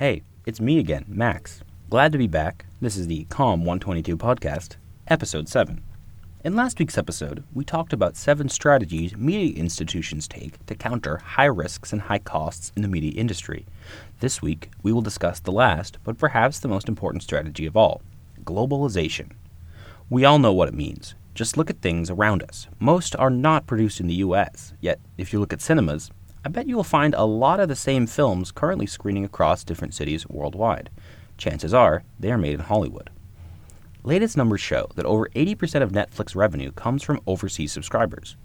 Hey, it's me again, Max. Glad to be back. This is the Comm 122 podcast, episode 7. In last week's episode, we talked about seven strategies media institutions take to counter high risks and high costs in the media industry. This week, we will discuss the last, but perhaps the most important strategy of all globalization. We all know what it means. Just look at things around us. Most are not produced in the US, yet, if you look at cinemas, I bet you will find a lot of the same films currently screening across different cities worldwide. Chances are they are made in Hollywood. Latest numbers show that over 80% of Netflix revenue comes from overseas subscribers.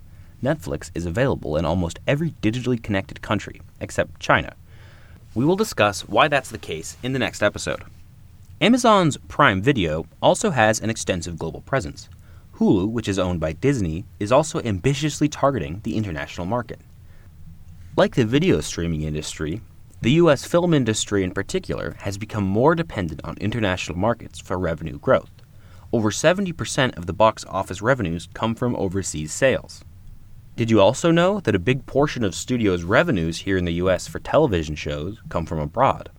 Netflix is available in almost every digitally connected country, except China. We will discuss why that's the case in the next episode. Amazon's Prime Video also has an extensive global presence. Hulu, which is owned by Disney, is also ambitiously targeting the international market. Like the video streaming industry, the U.S. film industry in particular has become more dependent on international markets for revenue growth. Over 70% of the box office revenues come from overseas sales. Did you also know that a big portion of studios' revenues here in the U.S. for television shows come from abroad?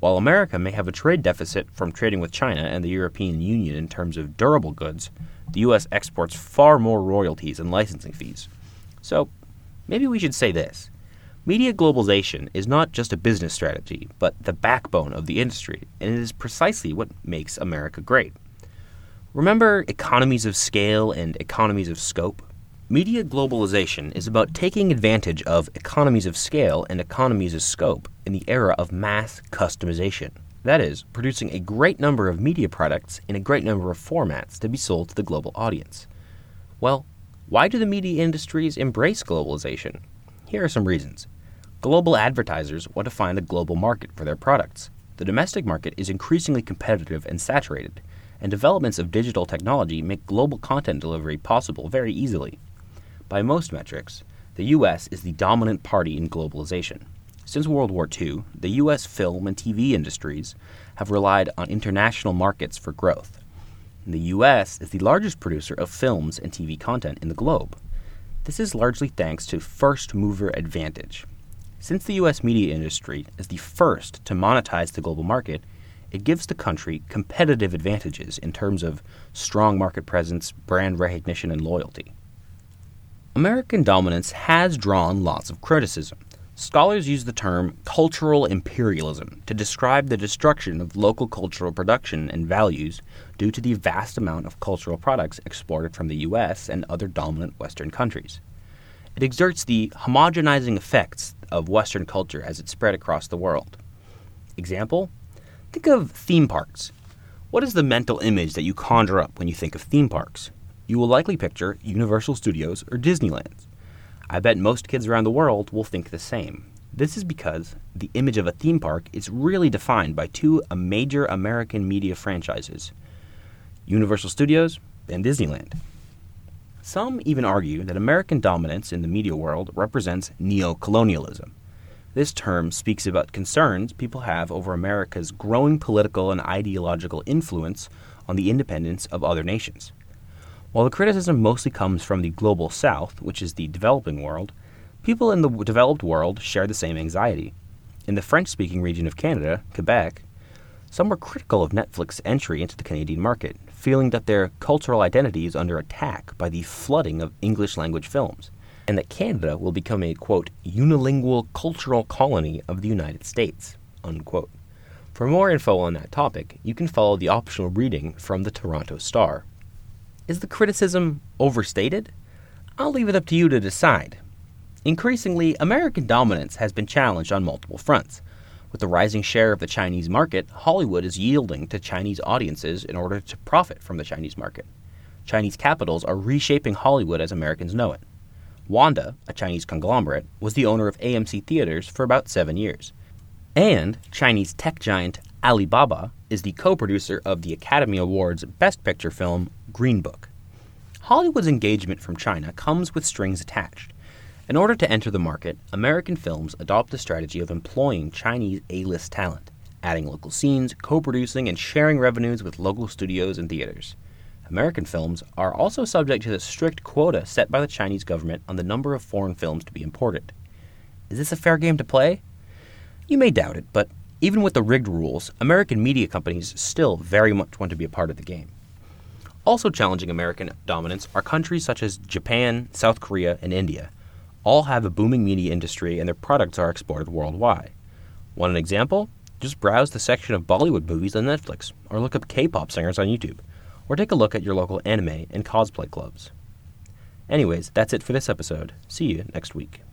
While America may have a trade deficit from trading with China and the European Union in terms of durable goods, the U.S. exports far more royalties and licensing fees. So, maybe we should say this Media globalization is not just a business strategy, but the backbone of the industry, and it is precisely what makes America great. Remember economies of scale and economies of scope? Media globalization is about taking advantage of economies of scale and economies of scope in the era of mass customization. That is, producing a great number of media products in a great number of formats to be sold to the global audience. Well, why do the media industries embrace globalization? Here are some reasons. Global advertisers want to find a global market for their products. The domestic market is increasingly competitive and saturated, and developments of digital technology make global content delivery possible very easily. By most metrics, the U.S. is the dominant party in globalization. Since World War II, the U.S. film and TV industries have relied on international markets for growth. The U.S. is the largest producer of films and TV content in the globe. This is largely thanks to first mover advantage. Since the U.S. media industry is the first to monetize the global market, it gives the country competitive advantages in terms of strong market presence, brand recognition, and loyalty. American dominance has drawn lots of criticism. Scholars use the term cultural imperialism to describe the destruction of local cultural production and values due to the vast amount of cultural products exported from the U.S. and other dominant Western countries. It exerts the homogenizing effects of Western culture as it spread across the world. Example Think of theme parks. What is the mental image that you conjure up when you think of theme parks? You will likely picture Universal Studios or Disneyland. I bet most kids around the world will think the same. This is because the image of a theme park is really defined by two major American media franchises Universal Studios and Disneyland. Some even argue that American dominance in the media world represents neocolonialism. This term speaks about concerns people have over America's growing political and ideological influence on the independence of other nations. While the criticism mostly comes from the global south, which is the developing world, people in the developed world share the same anxiety. In the French speaking region of Canada, Quebec, some were critical of Netflix's entry into the Canadian market, feeling that their cultural identity is under attack by the flooding of English language films, and that Canada will become a, quote, unilingual cultural colony of the United States, unquote. For more info on that topic, you can follow the optional reading from the Toronto Star. Is the criticism overstated? I'll leave it up to you to decide. Increasingly, American dominance has been challenged on multiple fronts. With the rising share of the Chinese market, Hollywood is yielding to Chinese audiences in order to profit from the Chinese market. Chinese capitals are reshaping Hollywood as Americans know it. Wanda, a Chinese conglomerate, was the owner of AMC Theaters for about seven years. And Chinese tech giant Alibaba is the co producer of the Academy Awards Best Picture film Green Book. Hollywood's engagement from China comes with strings attached. In order to enter the market, American films adopt the strategy of employing Chinese A list talent, adding local scenes, co producing, and sharing revenues with local studios and theaters. American films are also subject to the strict quota set by the Chinese government on the number of foreign films to be imported. Is this a fair game to play? You may doubt it, but Even with the rigged rules, American media companies still very much want to be a part of the game. Also challenging American dominance are countries such as Japan, South Korea, and India. All have a booming media industry and their products are exported worldwide. Want an example? Just browse the section of Bollywood movies on Netflix, or look up K pop singers on YouTube, or take a look at your local anime and cosplay clubs. Anyways, that's it for this episode. See you next week.